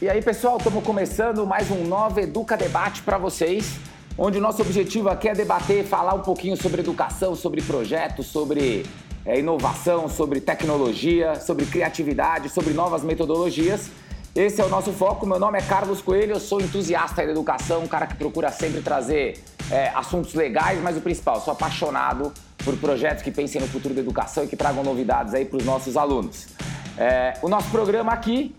E aí, pessoal, estamos começando mais um Nova Educa Debate para vocês, onde o nosso objetivo aqui é debater, falar um pouquinho sobre educação, sobre projetos, sobre é, inovação, sobre tecnologia, sobre criatividade, sobre novas metodologias. Esse é o nosso foco. Meu nome é Carlos Coelho, eu sou entusiasta da educação, um cara que procura sempre trazer é, assuntos legais, mas o principal, sou apaixonado por projetos que pensem no futuro da educação e que tragam novidades aí para os nossos alunos. É, o nosso programa aqui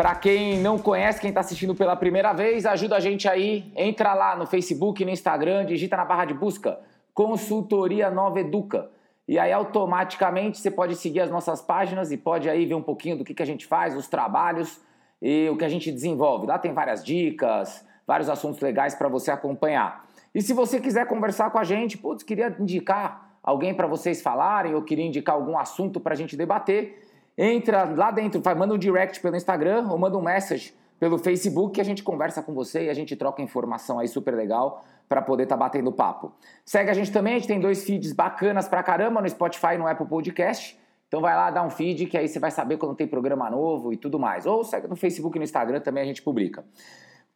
para quem não conhece, quem está assistindo pela primeira vez, ajuda a gente aí. Entra lá no Facebook, no Instagram, digita na barra de busca Consultoria Nova Educa. E aí automaticamente você pode seguir as nossas páginas e pode aí ver um pouquinho do que, que a gente faz, os trabalhos e o que a gente desenvolve. Lá tem várias dicas, vários assuntos legais para você acompanhar. E se você quiser conversar com a gente, putz, queria indicar alguém para vocês falarem ou queria indicar algum assunto para a gente debater, Entra lá dentro, manda um direct pelo Instagram ou manda um message pelo Facebook que a gente conversa com você e a gente troca informação aí super legal para poder estar tá batendo papo. Segue a gente também, a gente tem dois feeds bacanas pra caramba no Spotify e no Apple Podcast. Então vai lá, dá um feed que aí você vai saber quando tem programa novo e tudo mais. Ou segue no Facebook e no Instagram também a gente publica.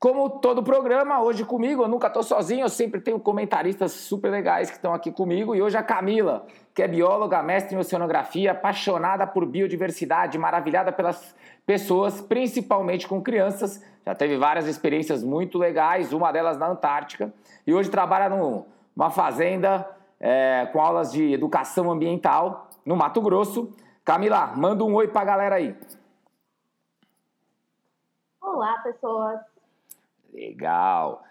Como todo programa, hoje comigo, eu nunca estou sozinho, eu sempre tenho comentaristas super legais que estão aqui comigo. E hoje a Camila, que é bióloga, mestre em oceanografia, apaixonada por biodiversidade, maravilhada pelas pessoas, principalmente com crianças. Já teve várias experiências muito legais, uma delas na Antártica. E hoje trabalha numa fazenda é, com aulas de educação ambiental no Mato Grosso. Camila, manda um oi para a galera aí. Olá, pessoas. Legal.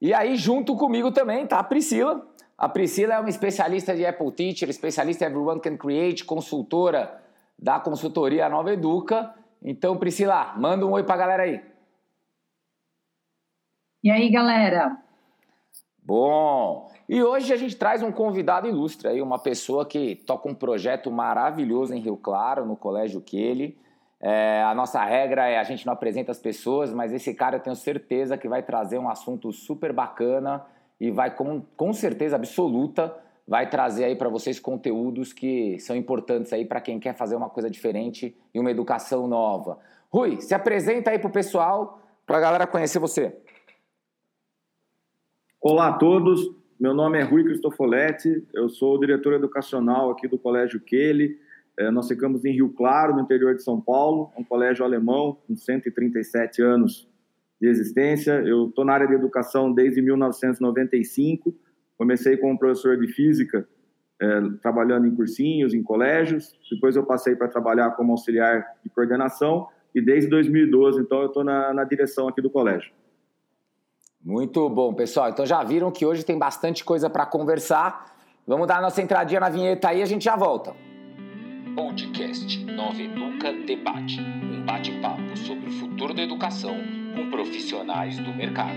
E aí, junto comigo também, tá a Priscila. A Priscila é uma especialista de Apple Teacher, especialista em Everyone Can Create, consultora da consultoria Nova Educa. Então, Priscila, manda um oi pra galera aí. E aí, galera? Bom, e hoje a gente traz um convidado ilustre aí, uma pessoa que toca um projeto maravilhoso em Rio Claro, no Colégio Kelly. É, a nossa regra é a gente não apresenta as pessoas, mas esse cara eu tenho certeza que vai trazer um assunto super bacana e vai com, com certeza absoluta vai trazer aí para vocês conteúdos que são importantes aí para quem quer fazer uma coisa diferente e uma educação nova. Rui, se apresenta aí para o pessoal, para a galera conhecer você. Olá a todos, meu nome é Rui Cristofoletti, eu sou o diretor educacional aqui do Colégio Kelly. É, nós ficamos em Rio Claro, no interior de São Paulo, um colégio alemão com 137 anos de existência. Eu estou na área de educação desde 1995. Comecei como professor de física, é, trabalhando em cursinhos, em colégios. Depois eu passei para trabalhar como auxiliar de coordenação. E desde 2012, então, eu estou na, na direção aqui do colégio. Muito bom, pessoal. Então já viram que hoje tem bastante coisa para conversar. Vamos dar a nossa entradinha na vinheta aí e a gente já volta. Podcast Nova Educa Debate um bate-papo sobre o futuro da educação com profissionais do mercado.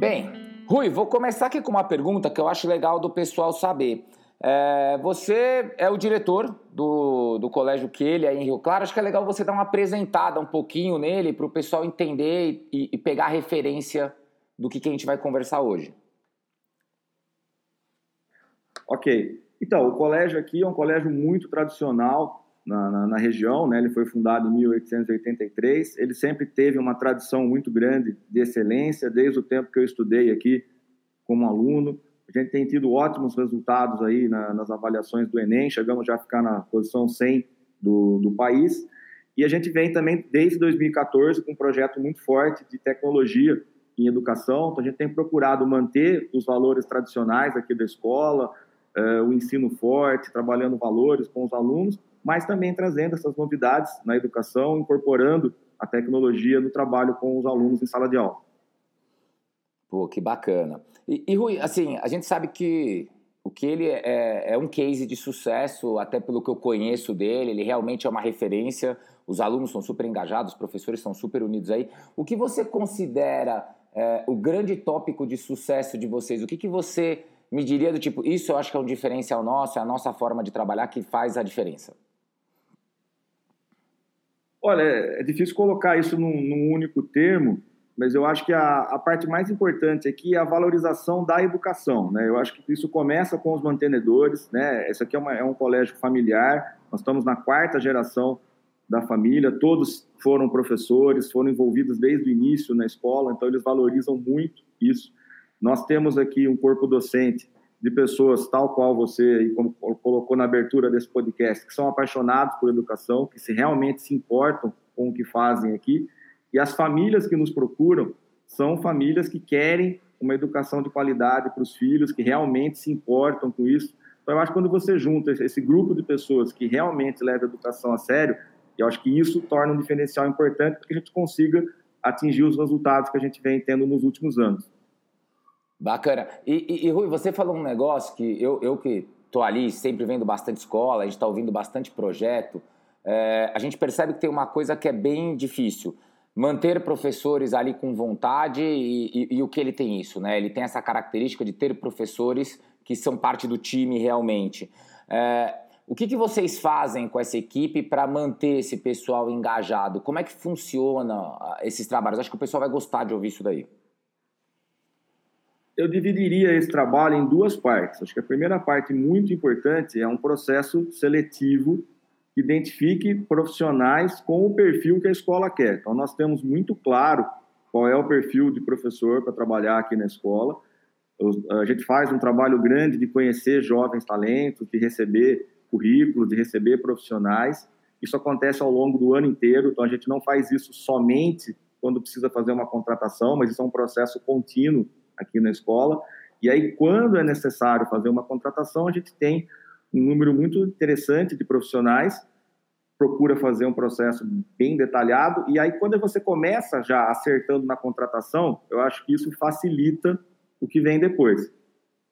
Bem, Rui, vou começar aqui com uma pergunta que eu acho legal do pessoal saber. É, você é o diretor do, do Colégio Quelha aí em Rio Claro. Acho que é legal você dar uma apresentada um pouquinho nele para o pessoal entender e, e, pegar a referência do que, que a gente vai conversar hoje. Ok. Então, o colégio aqui é um colégio muito tradicional na, na, na, região, né? ele foi fundado em 1883, ele sempre teve uma tradição muito grande de excelência, desde o tempo que eu estudei aqui como aluno. A gente tem tido ótimos resultados aí na, nas avaliações do Enem, chegamos já a ficar na posição 100 do, do país. E a gente vem também, desde 2014, com um projeto muito forte de tecnologia em educação. Então, a gente tem procurado manter os valores tradicionais aqui da escola, uh, o ensino forte, trabalhando valores com os alunos, mas também trazendo essas novidades na educação, incorporando a tecnologia no trabalho com os alunos em sala de aula. Pô, que bacana. E, e Rui, assim, a gente sabe que o que ele é, é, é, um case de sucesso, até pelo que eu conheço dele, ele realmente é uma referência, os alunos são super engajados, os professores são super unidos aí. O que você considera é, o grande tópico de sucesso de vocês? O que, que você me diria do tipo, isso eu acho que é um diferencial nosso, é a nossa forma de trabalhar que faz a diferença? Olha, é difícil colocar isso num, num único termo, mas eu acho que a, a, parte mais importante aqui é a valorização da educação. Né? Eu acho que isso começa com os mantenedores. Né? Esse aqui é, uma, é um colégio familiar, nós estamos na quarta geração da família, todos foram professores, foram envolvidos desde o início na escola, então eles valorizam muito isso. Nós temos aqui um corpo docente de pessoas tal qual você como colocou na abertura desse podcast, que são apaixonados por educação, que se realmente se importam com o que fazem aqui, e as famílias que nos procuram são famílias que querem uma educação de qualidade para os filhos, que realmente se importam com isso. Então, eu acho que quando você junta esse grupo de pessoas que realmente leva a educação a sério, eu acho que isso torna um diferencial importante para que a gente consiga atingir os resultados que a gente vem tendo nos últimos anos. Bacana. E, e, e Rui, você falou um negócio que eu, eu que estou ali sempre vendo bastante escola, a gente está ouvindo bastante projeto, é, a gente percebe que tem uma coisa que é bem difícil manter professores ali com vontade e, e, o que ele tem isso, né? Ele tem essa característica de ter professores que são parte do time realmente. É, o que, que vocês fazem com essa equipe para manter esse pessoal engajado? Como é que funciona ah, esses trabalhos? Acho que o pessoal vai gostar de ouvir isso daí. Eu dividiria esse trabalho em duas partes. Acho que a primeira parte muito importante é um processo seletivo que identifique profissionais com o perfil que a escola quer. Então, nós temos muito claro qual é o perfil de professor para trabalhar aqui na escola. A gente faz um trabalho grande de conhecer jovens talentos, de receber currículo, de receber profissionais. Isso acontece ao longo do ano inteiro, então a gente não faz isso somente quando precisa fazer uma contratação, mas isso é um processo contínuo aqui na escola. E aí, quando é necessário fazer uma contratação, a gente tem um número muito interessante de profissionais, procura fazer um processo bem detalhado, e aí quando você começa já acertando na contratação, eu acho que isso facilita o que vem depois.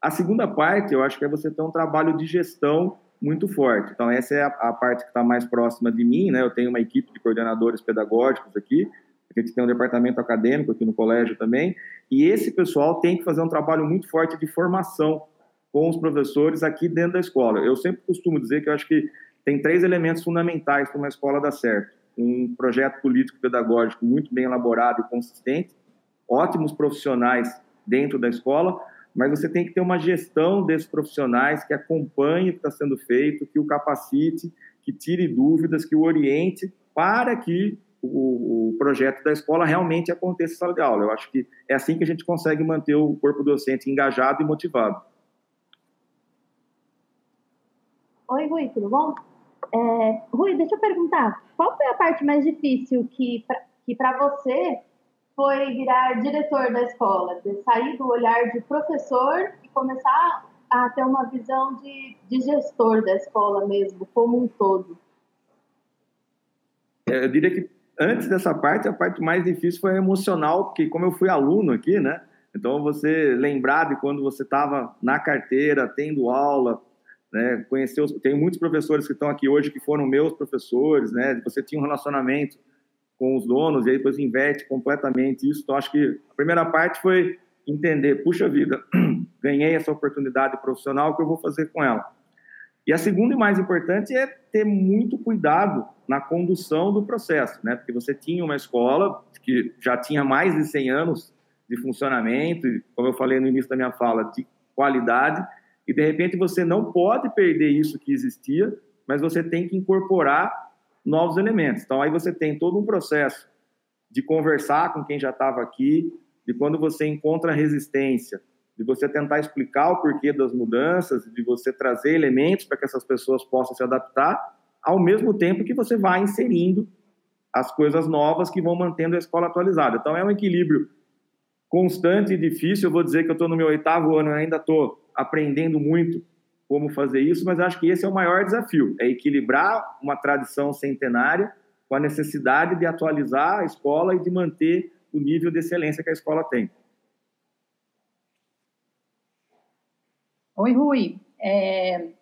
A segunda parte, eu acho que é você ter um trabalho de gestão muito forte. Então, essa é a, a parte que está mais próxima de mim, né? Eu tenho uma equipe de coordenadores pedagógicos aqui, a gente tem um departamento acadêmico aqui no colégio também, e esse pessoal tem que fazer um trabalho muito forte de formação com os professores aqui dentro da escola. Eu sempre costumo dizer que eu acho que tem três elementos fundamentais para uma escola dar certo: um projeto político-pedagógico muito bem elaborado e consistente, ótimos profissionais dentro da escola, mas você tem que ter uma gestão desses profissionais que acompanhe o que está sendo feito, que o capacite, que tire dúvidas, que o oriente para que o, o, projeto da escola realmente aconteça em sala de aula. Eu acho que é assim que a gente consegue manter o corpo docente engajado e motivado. Oi, Rui, tudo bom? É, Rui, deixa eu perguntar, qual foi a parte mais difícil que para você foi virar diretor da escola, de sair do olhar de professor e começar a ter uma visão de, de gestor da escola mesmo, como um todo? É, eu diria que antes dessa parte, a parte mais difícil foi emocional, porque como eu fui aluno aqui, né? Então, você lembrar de quando você estava na carteira, tendo aula, né? Conhecer os, tem muitos professores que estão aqui hoje que foram meus professores, né? Você tinha um relacionamento com os donos e aí depois inverte completamente isso. Então acho que a primeira parte foi entender, puxa vida, ganhei essa oportunidade profissional, o que eu vou fazer com ela? E a segunda e mais importante é ter muito cuidado na condução do processo, né? Porque você tinha uma escola que já tinha mais de 100 anos de funcionamento, como eu falei no início da minha fala, de qualidade, e de repente você não pode perder isso que existia, mas você tem que incorporar novos elementos. Então aí você tem todo um processo de conversar com quem já estava aqui, de quando você encontra resistência, de você tentar explicar o porquê das mudanças, de você trazer elementos para que essas pessoas possam se adaptar, ao mesmo tempo que você vai inserindo as coisas novas que vão mantendo a escola atualizada. Então é um equilíbrio constante e difícil. Eu vou dizer que eu estou no meu oitavo ano ainda estou aprendendo muito como fazer isso, mas acho que esse é o maior desafio, é equilibrar uma tradição centenária com a necessidade de atualizar a escola e de manter o nível de excelência que a escola tem. Oi, Rui. É,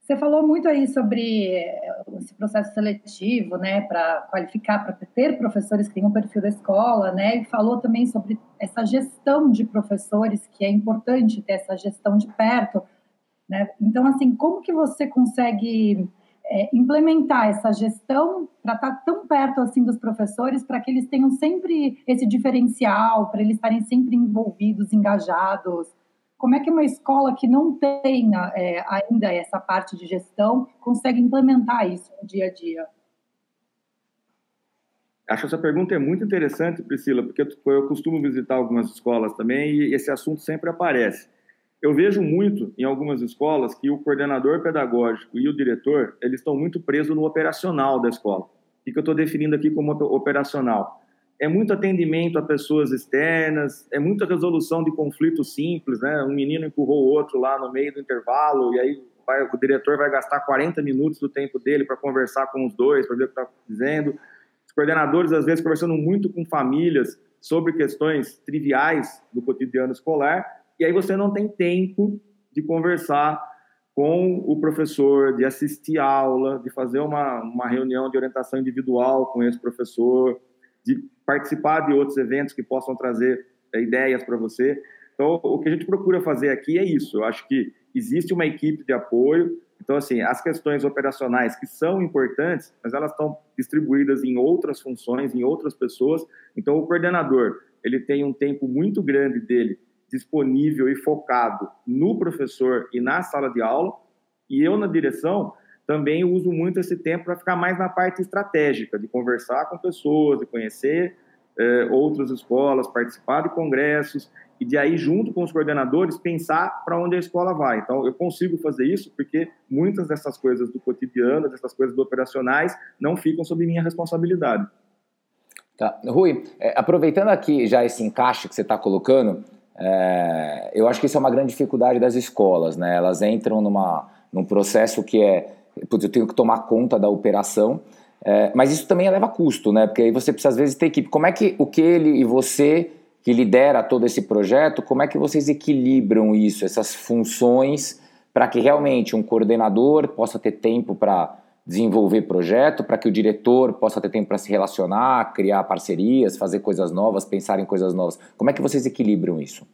você falou muito aí sobre esse processo seletivo, né, para qualificar, para ter professores que tenham o perfil da escola, né, e falou também sobre essa gestão de professores, que é importante ter essa gestão de perto, né? Então, assim, como que você consegue é, implementar essa gestão para estar tá tão perto assim dos professores, para que eles tenham sempre esse diferencial, para eles estarem sempre envolvidos, engajados? Como é que uma escola que não tenha é, ainda essa parte de gestão consegue implementar isso no dia a dia? Acho essa pergunta é muito interessante, Priscila, porque eu costumo visitar algumas escolas também e esse assunto sempre aparece. Eu vejo muito em algumas escolas que o coordenador pedagógico e o diretor eles estão muito presos no operacional da escola. O que eu estou definindo aqui como operacional? É muito atendimento a pessoas externas, é muita resolução de conflitos simples, né? Um menino empurrou o outro lá no meio do intervalo e aí vai, o diretor vai gastar 40 minutos do tempo dele para conversar com os dois, para ver o que está dizendo. Os coordenadores, às vezes, conversando muito com famílias sobre questões triviais do cotidiano escolar e aí você não tem tempo de conversar com o professor, de assistir aula, de fazer uma, uma reunião de orientação individual com esse professor, de participar de outros eventos que possam trazer é, ideias para você. Então, o que a gente procura fazer aqui é isso. Eu acho que existe uma equipe de apoio. Então, assim, as questões operacionais que são importantes, mas elas estão distribuídas em outras funções, em outras pessoas. Então, o coordenador, ele tem um tempo muito grande dele disponível e focado no professor e na sala de aula. E eu, na direção, também uso muito esse tempo para ficar mais na parte estratégica, de conversar com pessoas, de conhecer eh, outras escolas, participar de congressos, e de aí, junto com os coordenadores, pensar para onde a escola vai. Então, eu consigo fazer isso porque muitas dessas coisas do cotidiano, dessas coisas do operacionais, não ficam sob minha responsabilidade. Tá. Rui, é, aproveitando aqui já esse encaixe que você está colocando, é, eu acho que isso é uma grande dificuldade das escolas, né? Elas entram numa, num processo que é, putz, eu tenho que tomar conta da operação, é, mas isso também leva custo, né? Porque aí você precisa às vezes ter equipe. Como é que o que ele e você que lidera todo esse projeto, como é que vocês equilibram isso, essas funções, para que realmente um coordenador possa ter tempo para desenvolver projeto, para que o diretor possa ter tempo para se relacionar, criar parcerias, fazer coisas novas, pensar em coisas novas. Como é que vocês equilibram isso?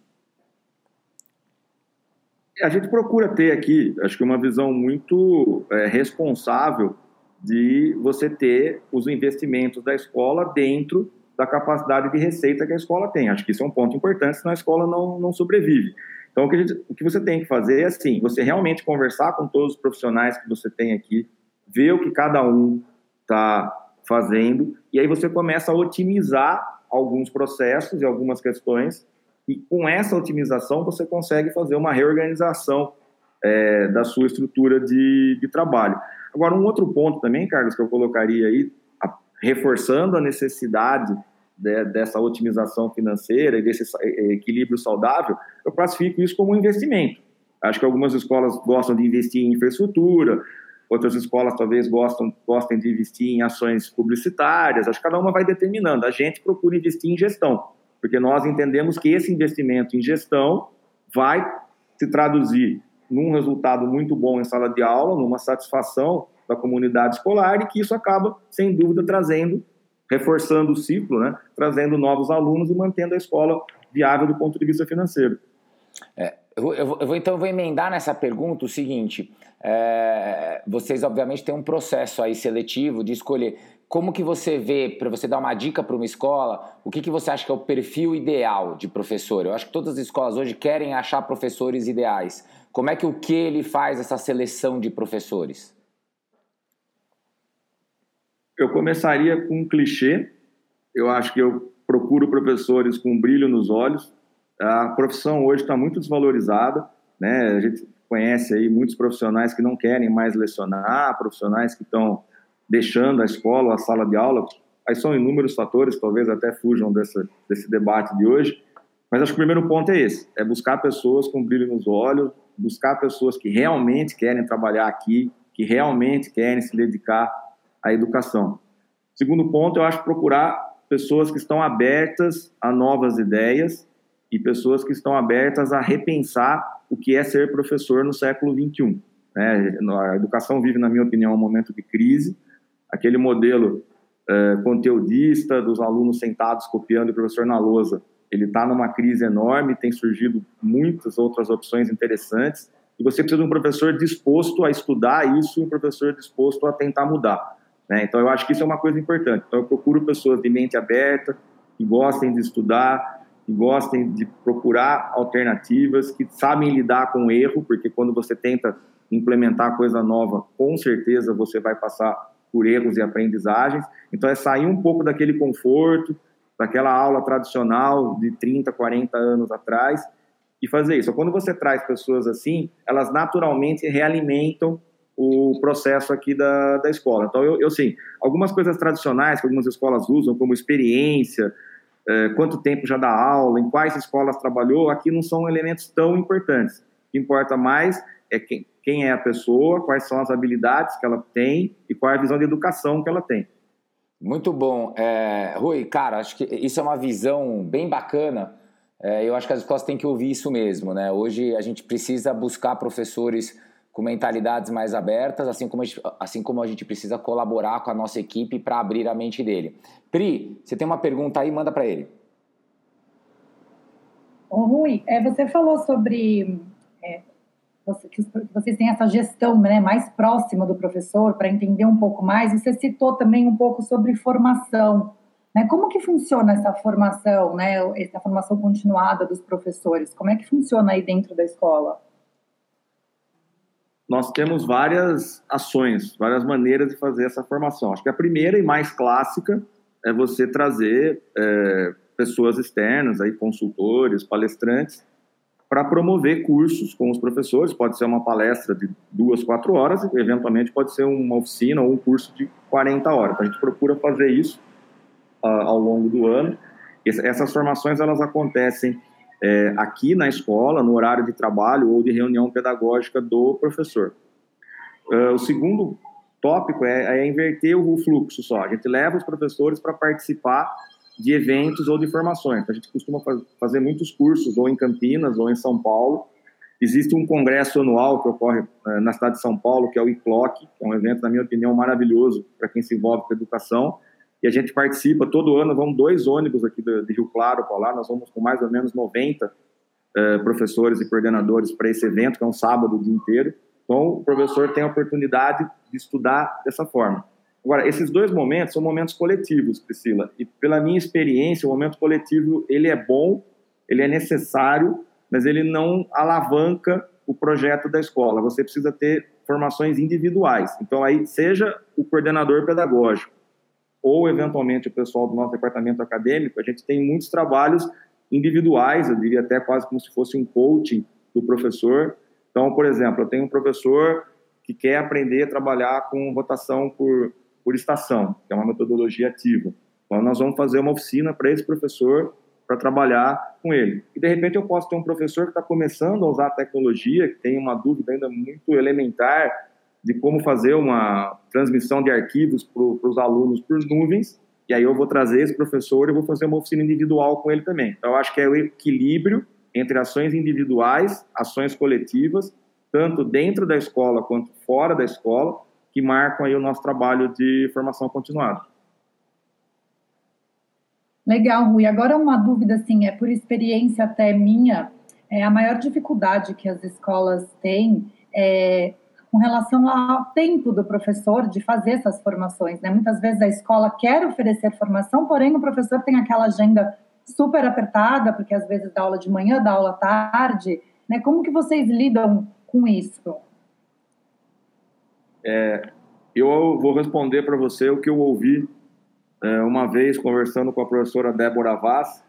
A gente procura ter aqui, acho que uma visão muito é, responsável de você ter os investimentos da escola dentro da capacidade de receita que a escola tem. Acho que isso é um ponto importante, senão a escola não, não sobrevive. Então, o que, gente, o que você tem que fazer é, assim, você realmente conversar com todos os profissionais que você tem aqui, ver o que cada um está fazendo, e aí você começa a otimizar alguns processos e algumas questões, e com essa otimização você consegue fazer uma reorganização é, da sua estrutura de, de trabalho. Agora, um outro ponto também, Carlos, que eu colocaria aí, a, reforçando a necessidade de, dessa otimização financeira e desse equilíbrio saudável, eu classifico isso como um investimento. Acho que algumas escolas gostam de investir em infraestrutura, outras escolas talvez gostam, gostem de investir em ações publicitárias, acho que cada uma vai determinando. A gente procura investir em gestão, porque nós entendemos que esse investimento em gestão vai se traduzir num resultado muito bom em sala de aula, numa satisfação da comunidade escolar e que isso acaba, sem dúvida, trazendo, reforçando o ciclo, né? trazendo novos alunos e mantendo a escola viável do ponto de vista financeiro. É, eu, vou, eu, vou, então eu vou emendar nessa pergunta o seguinte: é, vocês obviamente têm um processo aí seletivo de escolher. Como que você vê, para você dar uma dica para uma escola, o que, que você acha que é o perfil ideal de professor? Eu acho que todas as escolas hoje querem achar professores ideais. Como é que o que ele faz essa seleção de professores? Eu começaria com um clichê. Eu acho que eu procuro professores com brilho nos olhos, a profissão hoje está muito desvalorizada, né? A gente conhece aí muitos profissionais que não querem mais lecionar, profissionais que estão deixando a escola, a sala de aula. Aí são inúmeros fatores, talvez até fujam desse, desse debate de hoje. Mas acho que o primeiro ponto é esse: é buscar pessoas com brilho nos olhos, buscar pessoas que realmente querem trabalhar aqui, que realmente querem se dedicar à educação. Segundo ponto, eu acho procurar pessoas que estão abertas a novas ideias e pessoas que estão abertas a repensar o que é ser professor no século XXI. Né? A educação vive, na minha opinião, um momento de crise. Aquele modelo é, conteudista dos alunos sentados copiando o professor na lousa, ele está numa crise enorme, tem surgido muitas outras opções interessantes, e você precisa de um professor disposto a estudar isso e um professor disposto a tentar mudar. Né? Então, eu acho que isso é uma coisa importante. Então, eu procuro pessoas de mente aberta, que gostem de estudar, que gostem de procurar alternativas, que sabem lidar com o erro, porque quando você tenta implementar coisa nova, com certeza você vai passar por erros e aprendizagens. Então, é sair um pouco daquele conforto, daquela aula tradicional de 30, 40 anos atrás e fazer isso. Quando você traz pessoas assim, elas naturalmente realimentam o processo aqui da, da escola. Então, eu, eu sim, algumas coisas tradicionais que algumas escolas usam, como experiência, é, quanto tempo já dá aula, em quais escolas trabalhou, aqui não são elementos tão importantes. O que importa mais é quem, quem é a pessoa, quais são as habilidades que ela tem e qual é a visão de educação que ela tem. Muito bom. É, Rui, cara, acho que isso é uma visão bem bacana. É, eu acho que as escolas têm que ouvir isso mesmo, né? Hoje a gente precisa buscar professores com mentalidades mais abertas, assim como a gente, assim como a gente precisa colaborar com a nossa equipe para abrir a mente dele. Pri, você tem uma pergunta aí, manda para ele. Ô, Rui, é, você falou sobre é, que vocês têm essa gestão né, mais próxima do professor para entender um pouco mais. Você citou também um pouco sobre formação. Né? Como que funciona essa formação, né, essa formação continuada dos professores? Como é que funciona aí dentro da escola? Nós temos várias ações, várias maneiras de fazer essa formação. Acho que a primeira e mais clássica é você trazer é, pessoas externas, aí, consultores, palestrantes, para promover cursos com os professores. Pode ser uma palestra de duas, quatro horas, e eventualmente pode ser uma oficina ou um curso de 40 horas. Então, a gente procura fazer isso uh, ao longo do ano. Essas formações elas acontecem é, aqui na escola, no horário de trabalho ou de reunião pedagógica do professor. Uh, o segundo tópico é, é, inverter o fluxo só. A gente leva os professores para participar de eventos ou de formações. A gente costuma fazer muitos cursos, ou em Campinas, ou em São Paulo. Existe um congresso anual que ocorre uh, na cidade de São Paulo, que é o ICLOC, que é um evento, na minha opinião, maravilhoso para quem se envolve com educação. E a gente participa todo ano, vão dois ônibus aqui de, Rio Claro para lá, nós vamos com mais ou menos 90 uh, eh, professores e coordenadores para esse evento, que é um sábado o dia inteiro. Então, o professor tem a oportunidade de estudar dessa forma. Agora, esses dois momentos são momentos coletivos, Priscila, e pela minha experiência, o momento coletivo, ele é bom, ele é necessário, mas ele não alavanca o projeto da escola. Você precisa ter formações individuais. Então, aí, seja o coordenador pedagógico, ou eventualmente o pessoal do nosso departamento acadêmico, a gente tem muitos trabalhos individuais, eu diria até quase como se fosse um coaching do professor. Então, por exemplo, eu tenho um professor que quer aprender a trabalhar com rotação por, por estação, que é uma metodologia ativa. Então, nós vamos fazer uma oficina para esse professor para trabalhar com ele. E, de repente, eu posso ter um professor que está começando a usar a tecnologia, que tem uma dúvida ainda muito elementar de como fazer uma transmissão de arquivos para os alunos por nuvens, e aí eu vou trazer esse professor e vou fazer uma oficina individual com ele também. Então, eu acho que é o equilíbrio entre ações individuais, ações coletivas, tanto dentro da escola quanto fora da escola, que marcam aí o nosso trabalho de formação continuada. Legal, Rui. Agora uma dúvida, assim, é por experiência até minha, é a maior dificuldade que as escolas têm é com relação ao tempo do professor de fazer essas formações. Né? Muitas vezes a escola quer oferecer formação, porém o professor tem aquela agenda super apertada, porque às vezes dá aula de manhã, dá aula tarde. Né? Como que vocês lidam com isso? É, eu vou responder para você o que eu ouvi é, uma vez conversando com a professora Débora Vaz,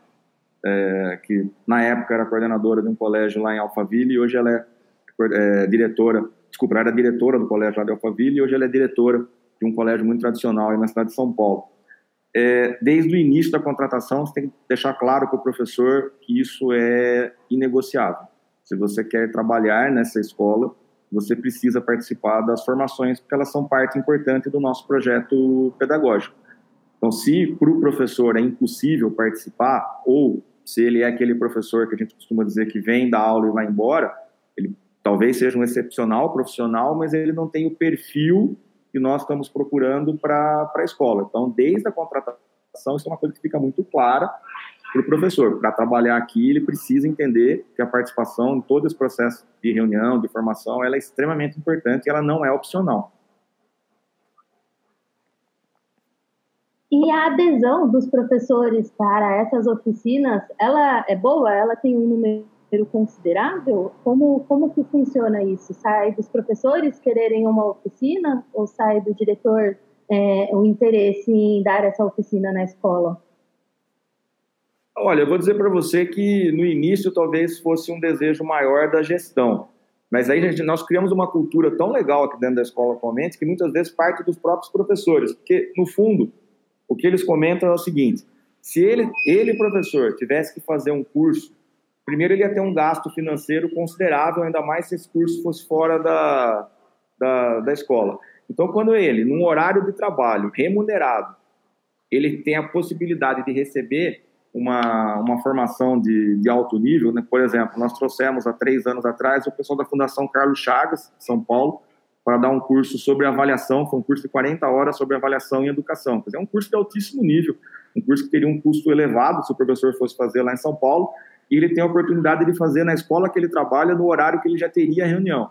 é, que na época era coordenadora de um colégio lá em Alphaville e hoje ela é, é diretora desculpa, era diretora do colégio lá de Alphaville e hoje ela é diretora de um colégio muito tradicional aí na cidade de São Paulo. É, desde o início da contratação, você tem que deixar claro para o professor que isso é inegociável. Se você quer trabalhar nessa escola, você precisa participar das formações, porque elas são parte importante do nosso projeto pedagógico. Então, se para o professor é impossível participar, ou se ele é aquele professor que a gente costuma dizer que vem da aula e vai embora, ele talvez seja um excepcional profissional, mas ele não tem o perfil que nós estamos procurando para a escola. Então, desde a contratação, isso é uma coisa que fica muito clara para o professor. Para trabalhar aqui, ele precisa entender que a participação em todo esse processo de reunião, de formação, ela é extremamente importante e ela não é opcional. E a adesão dos professores para essas oficinas, ela é boa? Ela tem um número considerável? Como, como que funciona isso? Sai dos professores quererem uma oficina ou sai do diretor é, o interesse em dar essa oficina na escola? Olha, eu vou dizer para você que no início talvez fosse um desejo maior da gestão. Mas aí gente, nós criamos uma cultura tão legal aqui dentro da escola atualmente que muitas vezes parte dos próprios professores. Porque, no fundo, o que eles comentam é o seguinte: se ele, ele professor, tivesse que fazer um curso, primeiro ele ia ter um gasto financeiro considerável, ainda mais se esse curso fosse fora da, da, da escola. Então, quando ele, num horário de trabalho remunerado, ele tem a possibilidade de receber uma, uma formação de, de alto nível, né? por exemplo, nós trouxemos há três anos atrás o pessoal da Fundação Carlos Chagas, São Paulo, para dar um curso sobre avaliação, foi um curso de 40 horas sobre avaliação em educação. Quer dizer, é um curso de altíssimo nível, um curso que teria um custo elevado se o professor fosse fazer lá em São Paulo, e ele tem a oportunidade de fazer na escola que ele trabalha no horário que ele já teria a reunião.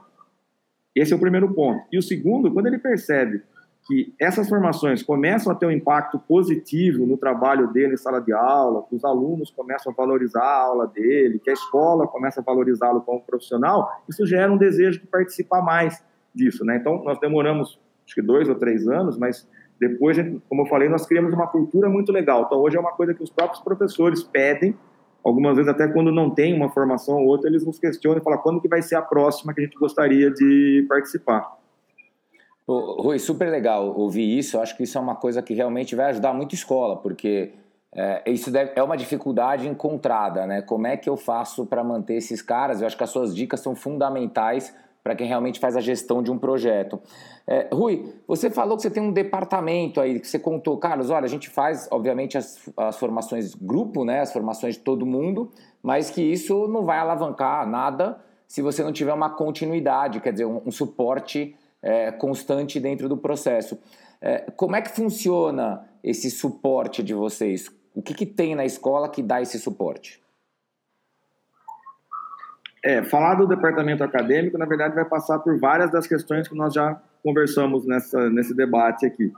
Esse é o primeiro ponto. E o segundo, quando ele percebe que essas formações começam a ter um impacto positivo no trabalho dele em sala de aula, que os alunos começam a valorizar a aula dele, que a escola começa a valorizá-lo como profissional, isso gera um desejo de participar mais disso, né? Então, nós demoramos, acho que dois ou três anos, mas depois, como eu falei, nós criamos uma cultura muito legal. Então, hoje é uma coisa que os próprios professores pedem, algumas vezes até quando não tem uma formação ou outra, eles nos questionam e falam quando que vai ser a próxima que a gente gostaria de participar. Rui, super legal ouvir isso. Eu acho que isso é uma coisa que realmente vai ajudar muito a escola, porque é, isso deve, é uma dificuldade encontrada, né? Como é que eu faço para manter esses caras? Eu acho que as suas dicas são fundamentais para quem realmente faz a gestão de um projeto. É, Rui, você falou que você tem um departamento aí, que você contou, Carlos, olha, a gente faz, obviamente, as, as formações grupo, né? As formações de todo mundo, mas que isso não vai alavancar nada se você não tiver uma continuidade, quer dizer, um, um suporte é, constante dentro do processo. É, como é que funciona esse suporte de vocês? O que, que tem na escola que dá esse suporte? É, falar do departamento acadêmico, na verdade, vai passar por várias das questões que nós já conversamos nessa, nesse debate aqui.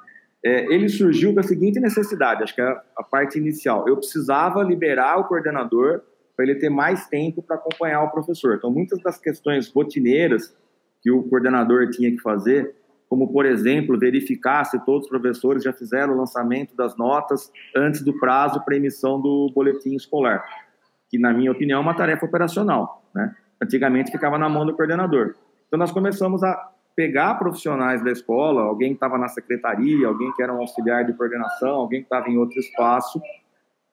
É, ele surgiu com a seguinte necessidade, acho que é a parte inicial. Eu precisava liberar o coordenador para ele ter mais tempo para acompanhar o professor. Então, muitas das questões rotineiras que o coordenador tinha que fazer, como, por exemplo, verificar se todos os professores já fizeram o lançamento das notas antes do prazo para emissão do boletim escolar, que, na minha opinião, é uma tarefa operacional. Né? Antigamente ficava na mão do coordenador. Então, nós começamos a pegar profissionais da escola, alguém que estava na secretaria, alguém que era um auxiliar de coordenação, alguém que estava em outro espaço,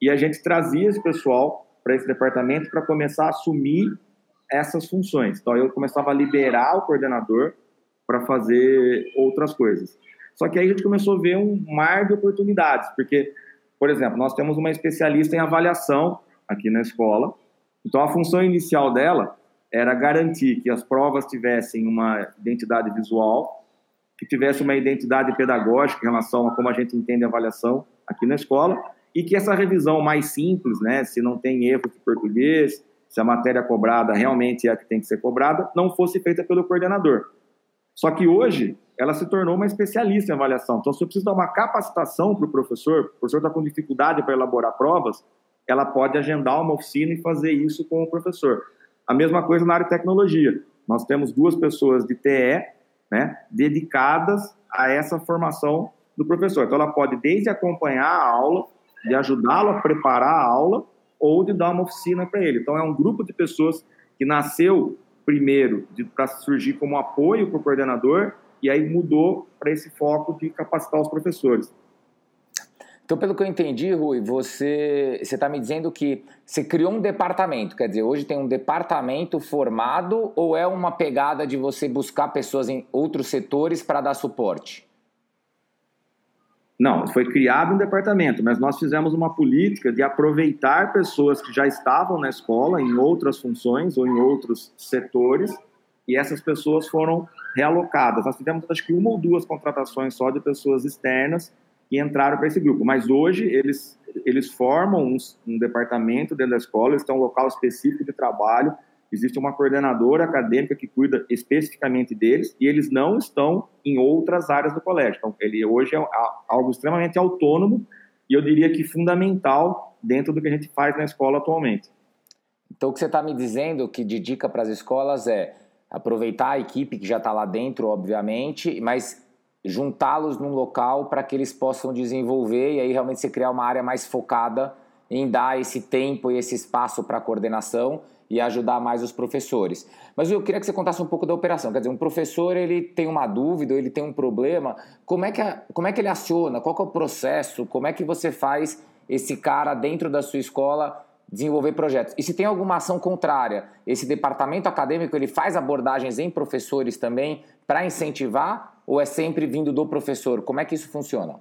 e a gente trazia esse pessoal para esse departamento para começar a assumir essas funções. Então, eu começava a liberar o coordenador para fazer outras coisas. Só que aí a gente começou a ver um mar de oportunidades, porque, por exemplo, nós temos uma especialista em avaliação aqui na escola. Então, a função inicial dela era garantir que as provas tivessem uma identidade visual, que tivesse uma identidade pedagógica em relação a como a gente entende a avaliação aqui na escola, e que essa revisão mais simples, né, se não tem erro de português, se a matéria cobrada realmente é a que tem que ser cobrada, não fosse feita pelo coordenador. Só que hoje ela se tornou uma especialista em avaliação. Então, se eu preciso dar uma capacitação para o professor, o professor está com dificuldade para elaborar provas, ela pode agendar uma oficina e fazer isso com o professor. A mesma coisa na área de tecnologia. Nós temos duas pessoas de TE né, dedicadas a essa formação do professor. Então, ela pode desde acompanhar a aula, de ajudá-lo a preparar a aula, ou de dar uma oficina para ele. Então, é um grupo de pessoas que nasceu primeiro para surgir como apoio para o coordenador e aí mudou para esse foco de capacitar os professores. Então, pelo que eu entendi, Rui, você está me dizendo que você criou um departamento, quer dizer, hoje tem um departamento formado ou é uma pegada de você buscar pessoas em outros setores para dar suporte? Não, foi criado um departamento, mas nós fizemos uma política de aproveitar pessoas que já estavam na escola em outras funções ou em outros setores e essas pessoas foram realocadas. Nós tivemos acho que uma ou duas contratações só de pessoas externas que entraram para esse grupo, mas hoje eles, eles formam um, um departamento dentro da escola, eles têm um local específico de trabalho, existe uma coordenadora acadêmica que cuida especificamente deles e eles não estão em outras áreas do colégio. Então, ele hoje é algo extremamente autônomo e eu diria que fundamental dentro do que a gente faz na escola atualmente. Então, o que você está me dizendo que de dica para as escolas é aproveitar a equipe que já está lá dentro, obviamente, mas juntá-los num local para que eles possam desenvolver e aí realmente você criar uma área mais focada em dar esse tempo e esse espaço para coordenação e ajudar mais os professores. Mas eu queria que você contasse um pouco da operação. Quer dizer, um professor ele tem uma dúvida, ele tem um problema, como é que, como é que ele aciona? Qual é o processo? Como é que você faz esse cara dentro da sua escola desenvolver projetos? E se tem alguma ação contrária, esse departamento acadêmico ele faz abordagens em professores também para incentivar ou é sempre vindo do professor? Como é que isso funciona?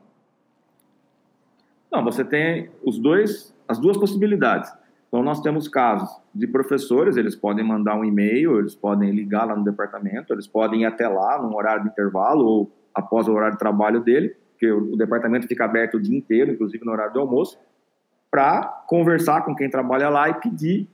Não, você tem os dois, as duas possibilidades. Então, nós temos casos de professores, eles podem mandar um e-mail, eles podem ligar lá no departamento, eles podem ir até lá num horário de intervalo ou após o horário de trabalho dele, porque o departamento fica aberto o dia inteiro, inclusive no horário do almoço, para conversar com quem trabalha lá e pedir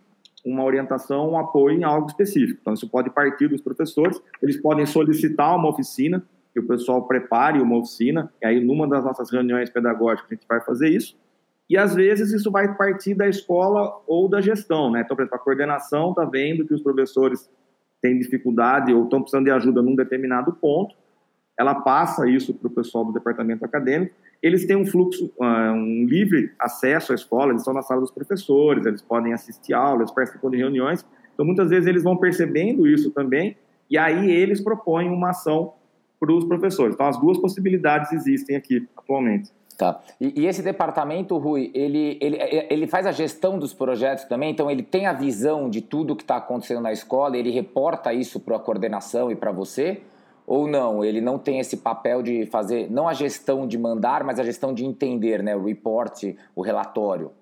uma orientação, um apoio em algo específico. Então, isso pode partir dos professores, eles podem solicitar uma oficina, que o pessoal prepare uma oficina, e aí numa das nossas reuniões pedagógicas a gente vai fazer isso, e às vezes isso vai partir da escola ou da gestão, né? Então, por exemplo, a coordenação está vendo que os professores têm dificuldade ou estão precisando de ajuda num determinado ponto, ela passa isso para o pessoal do departamento acadêmico, eles têm um fluxo, ah, um livre acesso à escola, eles estão na sala dos professores, eles podem assistir aulas, participam de reuniões, então muitas vezes eles vão percebendo isso também, e aí eles propõem uma ação para os professores. Então, as duas possibilidades existem aqui atualmente. Tá. E, e, esse departamento, Rui, ele, ele, ele faz a gestão dos projetos também, então ele tem a visão de tudo que está acontecendo na escola, ele reporta isso para a coordenação e para você? Ou não? Ele não tem esse papel de fazer, não a gestão de mandar, mas a gestão de entender, né? O report, o relatório.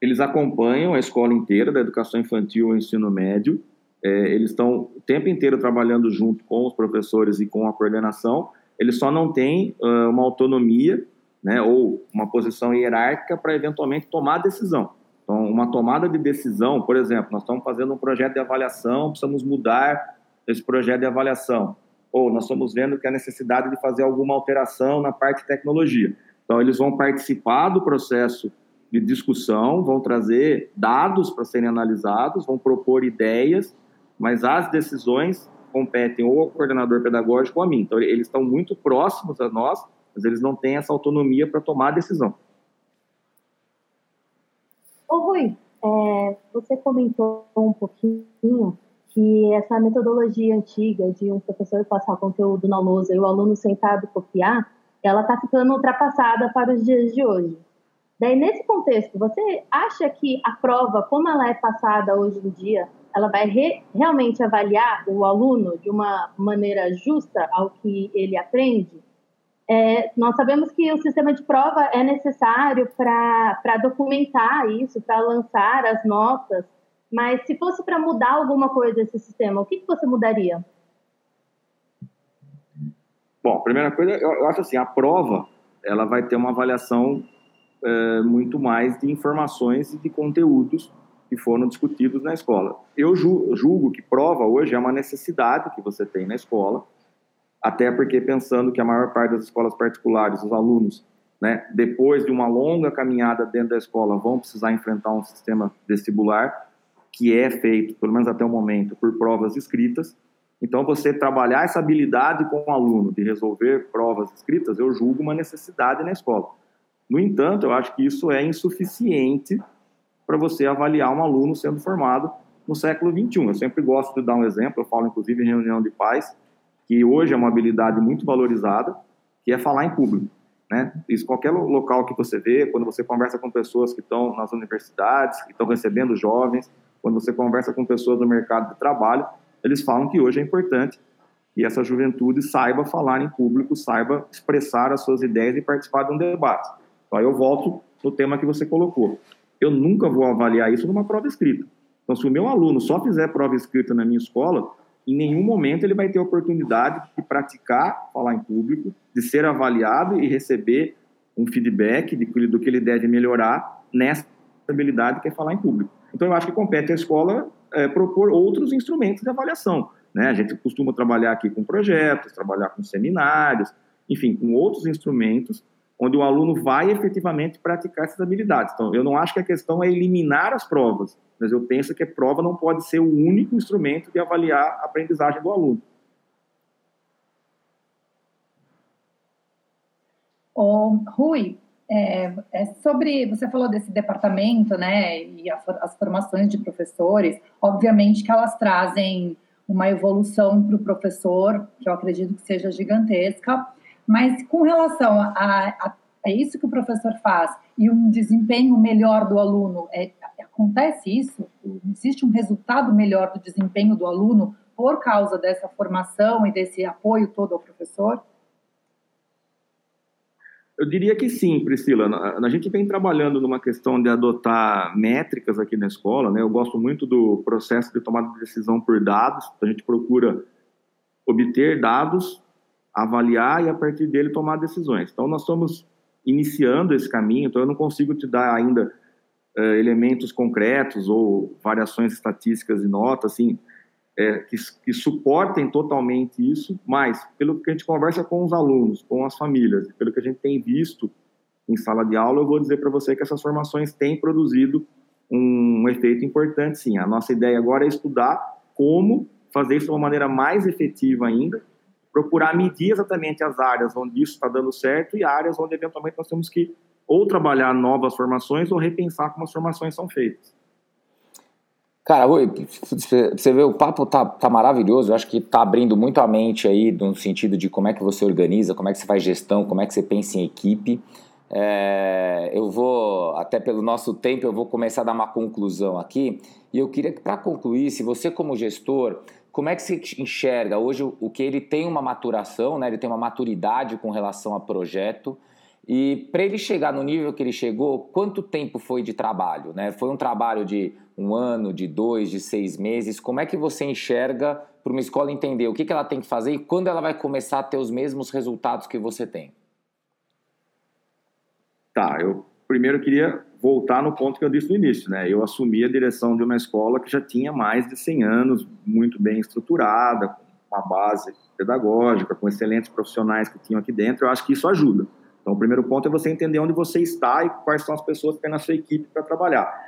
Eles acompanham a escola inteira, da educação infantil ao ensino médio, é, eles estão o tempo inteiro trabalhando junto com os professores e com a coordenação, eles só não têm uh, uma autonomia né, ou uma posição hierárquica para eventualmente tomar decisão. Então, uma tomada de decisão, por exemplo, nós estamos fazendo um projeto de avaliação, precisamos mudar esse projeto de avaliação, ou nós estamos vendo que há necessidade de fazer alguma alteração na parte de tecnologia. Então, eles vão participar do processo de discussão, vão trazer dados para serem analisados, vão propor ideias mas as decisões competem ou ao coordenador pedagógico ou a mim. Então, eles estão muito próximos a nós, mas eles não têm essa autonomia para tomar a decisão. Ô, Rui, é, você comentou um pouquinho que essa metodologia antiga de um professor passar conteúdo na lousa e o aluno sentado copiar, ela está ficando ultrapassada para os dias de hoje. Daí, nesse contexto, você acha que a prova, como ela é passada hoje em dia, ela vai re, realmente avaliar o aluno de uma maneira justa ao que ele aprende, é, nós sabemos que o sistema de prova é necessário para documentar isso, para lançar as notas, mas se fosse para mudar alguma coisa desse sistema, o que, que você mudaria? Bom, primeira coisa, eu acho assim, a prova, ela vai ter uma avaliação é, muito mais de informações e de conteúdos que foram discutidos na escola. Eu julgo que prova hoje é uma necessidade que você tem na escola, até porque pensando que a maior parte das escolas particulares, os alunos, né, depois de uma longa caminhada dentro da escola, vão precisar enfrentar um sistema vestibular que é feito, pelo menos até o momento, por provas escritas. Então, você trabalhar essa habilidade com o aluno de resolver provas escritas, eu julgo uma necessidade na escola. No entanto, eu acho que isso é insuficiente para você avaliar um aluno sendo formado no século XXI. Eu sempre gosto de dar um exemplo, eu falo inclusive em reunião de pais, que hoje é uma habilidade muito valorizada, que é falar em público. Né? Isso qualquer local que você vê, quando você conversa com pessoas que estão nas universidades, que estão recebendo jovens, quando você conversa com pessoas do mercado de trabalho, eles falam que hoje é importante que essa juventude saiba falar em público, saiba expressar as suas ideias e participar de um debate. Então, aí eu volto no tema que você colocou eu nunca vou avaliar isso numa prova escrita. Então, se o meu aluno só fizer prova escrita na minha escola, em nenhum momento ele vai ter oportunidade de praticar, falar em público, de ser avaliado e receber um feedback de, do que ele deve melhorar nessa habilidade que é falar em público. Então, eu acho que compete à escola é, propor outros instrumentos de avaliação. Né? A gente costuma trabalhar aqui com projetos, trabalhar com seminários, enfim, com outros instrumentos onde o aluno vai efetivamente praticar essas habilidades. Então, eu não acho que a questão é eliminar as provas, mas eu penso que a prova não pode ser o único instrumento de avaliar a aprendizagem do aluno. Oh, Rui, é, é sobre você falou desse departamento, né, e a, as formações de professores. Obviamente que elas trazem uma evolução para o professor, que eu acredito que seja gigantesca, mas com relação a, a, a isso que o professor faz e um desempenho melhor do aluno, é, acontece isso? Existe um resultado melhor do desempenho do aluno por causa dessa formação e desse apoio todo ao professor? Eu diria que sim, Priscila. A gente vem trabalhando numa questão de adotar métricas aqui na escola, né? Eu gosto muito do processo de tomada de decisão por dados. A gente procura obter dados, avaliar e a partir dele tomar decisões. Então nós estamos iniciando esse caminho. Então eu não consigo te dar ainda uh, elementos concretos ou variações estatísticas e notas, assim é, que, que, suportem totalmente isso, mas pelo que a gente conversa com os alunos, com as famílias, pelo que a gente tem visto em sala de aula, eu vou dizer para você que essas formações têm produzido um, um efeito importante, sim. A nossa ideia agora é estudar como fazer isso de uma maneira mais efetiva ainda, procurar medir exatamente as áreas onde isso está dando certo e áreas onde eventualmente nós temos que ou trabalhar novas formações ou repensar como as formações são feitas. Cara, você vê, o papo tá, tá maravilhoso, eu acho que tá abrindo muito a mente aí no sentido de como é que você organiza, como é que você faz gestão, como é que você pensa em equipe. É, eu vou, até pelo nosso tempo, eu vou começar a dar uma conclusão aqui. E eu queria que, para concluir, se você, como gestor, como é que você enxerga hoje o, que ele tem uma maturação, né? ele tem uma maturidade com relação a projeto, e para ele chegar no nível que ele chegou, quanto tempo foi de trabalho? Né? Foi um trabalho de um ano, de dois, de seis meses? Como é que você enxerga para uma escola entender o que ela tem que fazer e quando ela vai começar a ter os mesmos resultados que você tem? Tá, eu primeiro queria voltar no ponto que eu disse no início, né? Eu assumi a direção de uma escola que já tinha mais de 100 anos, muito bem estruturada, com uma base pedagógica, com excelentes profissionais que tinham aqui dentro. Eu acho que isso ajuda. Então, o primeiro ponto é você entender onde você está e quais são as pessoas que tem na sua equipe para trabalhar.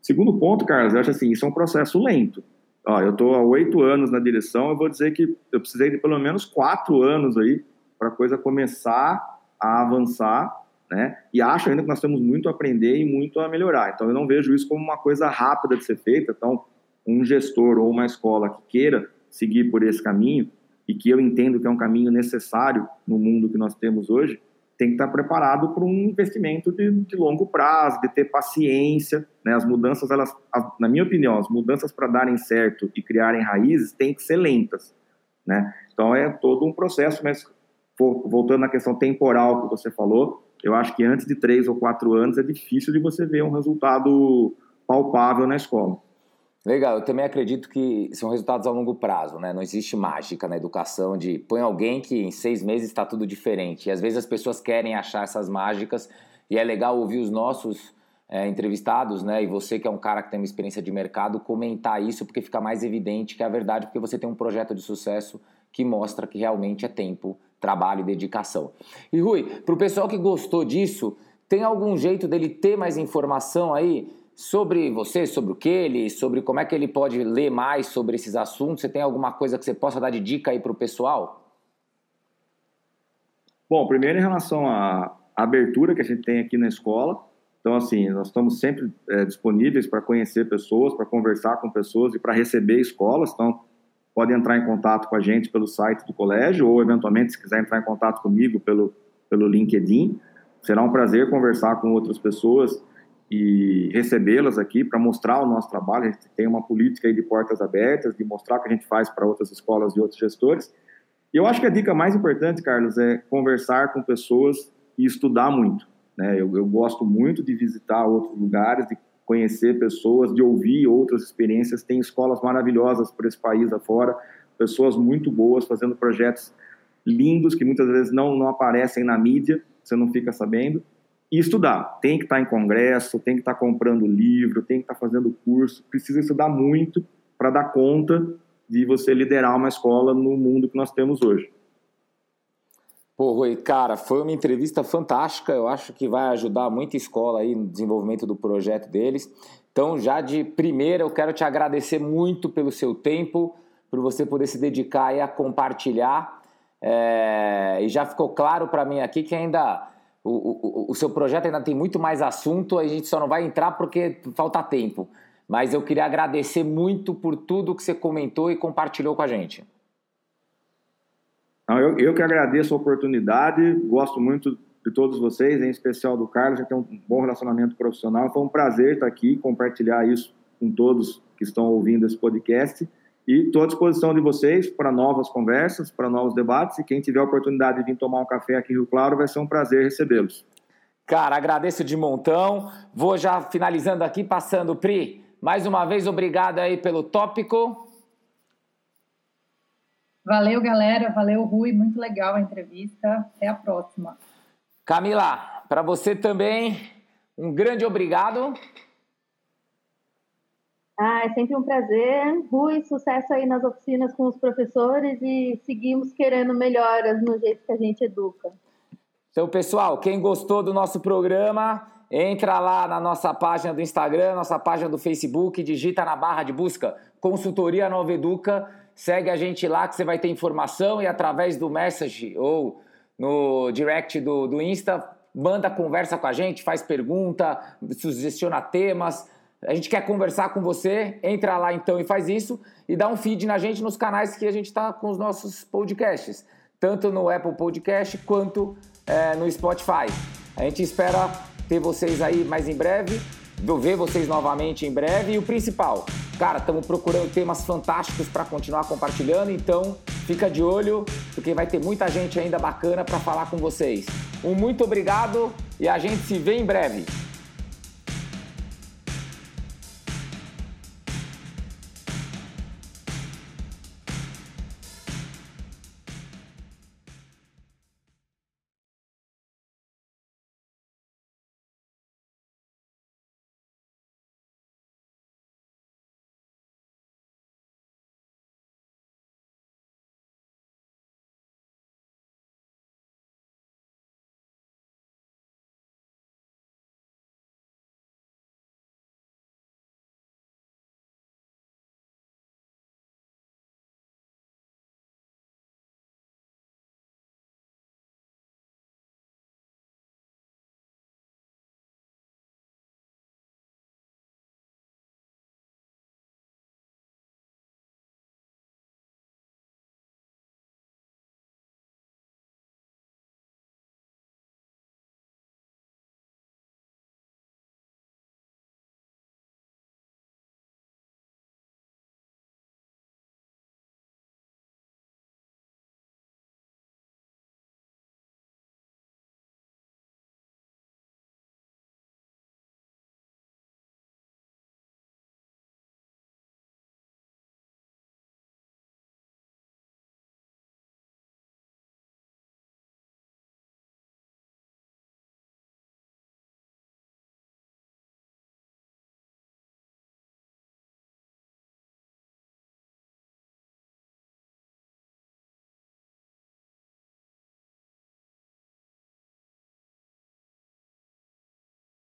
Segundo ponto, Carlos, eu acho assim, isso é um processo lento. Ó, eu estou há oito anos na direção, eu vou dizer que eu precisei de pelo menos quatro anos aí para a coisa começar a avançar, né? E acho ainda que nós temos muito a aprender e muito a melhorar. Então, eu não vejo isso como uma coisa rápida de ser feita. Então, um gestor ou uma escola que queira seguir por esse caminho e que eu entendo que é um caminho necessário no mundo que nós temos hoje, tem que estar preparado para um investimento de, de, longo prazo, de ter paciência. Né? As mudanças, elas, na minha opinião, as mudanças para darem certo e criarem raízes têm que ser lentas. Né? Então é todo um processo, mas voltando à questão temporal que você falou, eu acho que antes de três ou quatro anos é difícil de você ver um resultado palpável na escola. Legal, eu também acredito que são resultados a longo prazo, né? Não existe mágica na educação de põe alguém que em seis meses está tudo diferente. E às vezes as pessoas querem achar essas mágicas e é legal ouvir os nossos é, entrevistados, né? E você que é um cara que tem uma experiência de mercado, comentar isso porque fica mais evidente que é a verdade, porque você tem um projeto de sucesso que mostra que realmente é tempo, trabalho e dedicação. E Rui, para o pessoal que gostou disso, tem algum jeito dele ter mais informação aí? sobre você, sobre o que ele, sobre como é que ele pode ler mais sobre esses assuntos. Você tem alguma coisa que você possa dar de dica aí para o pessoal? Bom, primeiro em relação à abertura que a gente tem aqui na escola. Então, assim, nós estamos sempre é, disponíveis para conhecer pessoas, para conversar com pessoas e para receber escolas. Então, pode entrar em contato com a gente pelo site do colégio ou, eventualmente, se quiser entrar em contato comigo pelo, pelo LinkedIn. Será um prazer conversar com outras pessoas e recebê-las aqui para mostrar o nosso trabalho. A gente tem uma política de portas abertas, de mostrar o que a gente faz para outras escolas e outros gestores. E eu acho que a dica mais importante, Carlos, é conversar com pessoas e estudar muito. Né? Eu, eu gosto muito de visitar outros lugares, de conhecer pessoas, de ouvir outras experiências. Tem escolas maravilhosas por esse país afora, pessoas muito boas fazendo projetos lindos que muitas vezes não, não aparecem na mídia, você não fica sabendo e estudar. Tem que estar em congresso, tem que estar comprando livro, tem que estar fazendo curso. Precisa estudar muito para dar conta de você liderar uma escola no mundo que nós temos hoje. Pô, Rui, cara, foi uma entrevista fantástica. Eu acho que vai ajudar muita escola aí no desenvolvimento do projeto deles. Então, já de primeira, eu quero te agradecer muito pelo seu tempo, por você poder se dedicar aí a compartilhar. É... E já ficou claro para mim aqui que ainda o, o, o seu projeto ainda tem muito mais assunto, a gente só não vai entrar porque falta tempo. Mas eu queria agradecer muito por tudo que você comentou e compartilhou com a gente. Não, eu, eu que agradeço a oportunidade, gosto muito de todos vocês, em especial do Carlos, já tem um bom relacionamento profissional. Foi um prazer estar aqui, compartilhar isso com todos que estão ouvindo esse podcast. E estou à disposição de vocês para novas conversas, para novos debates. E quem tiver a oportunidade de vir tomar um café aqui em Rio Claro, vai ser um prazer recebê-los. Cara, agradeço de montão. Vou já finalizando aqui, passando, Pri. Mais uma vez, obrigado aí pelo tópico. Valeu, galera. Valeu, Rui. Muito legal a entrevista. Até a próxima. Camila, para você também, um grande obrigado. Ah, é sempre um prazer. Rui, sucesso aí nas oficinas com os professores e seguimos querendo melhoras no jeito que a gente educa. Então, pessoal, quem gostou do nosso programa, entra lá na nossa página do Instagram, nossa página do Facebook, digita na barra de busca Consultoria Nova Educa, segue a gente lá que você vai ter informação e através do message ou no direct do, do Insta, manda conversa com a gente, faz pergunta, sugestiona temas. A gente quer conversar com você, entra lá então e faz isso e dá um feed na gente nos canais que a gente está com os nossos podcasts, tanto no Apple Podcast quanto é, no Spotify. A gente espera ter vocês aí mais em breve, ver vocês novamente em breve e o principal, cara, estamos procurando temas fantásticos para continuar compartilhando, então fica de olho porque vai ter muita gente ainda bacana para falar com vocês. Um muito obrigado e a gente se vê em breve.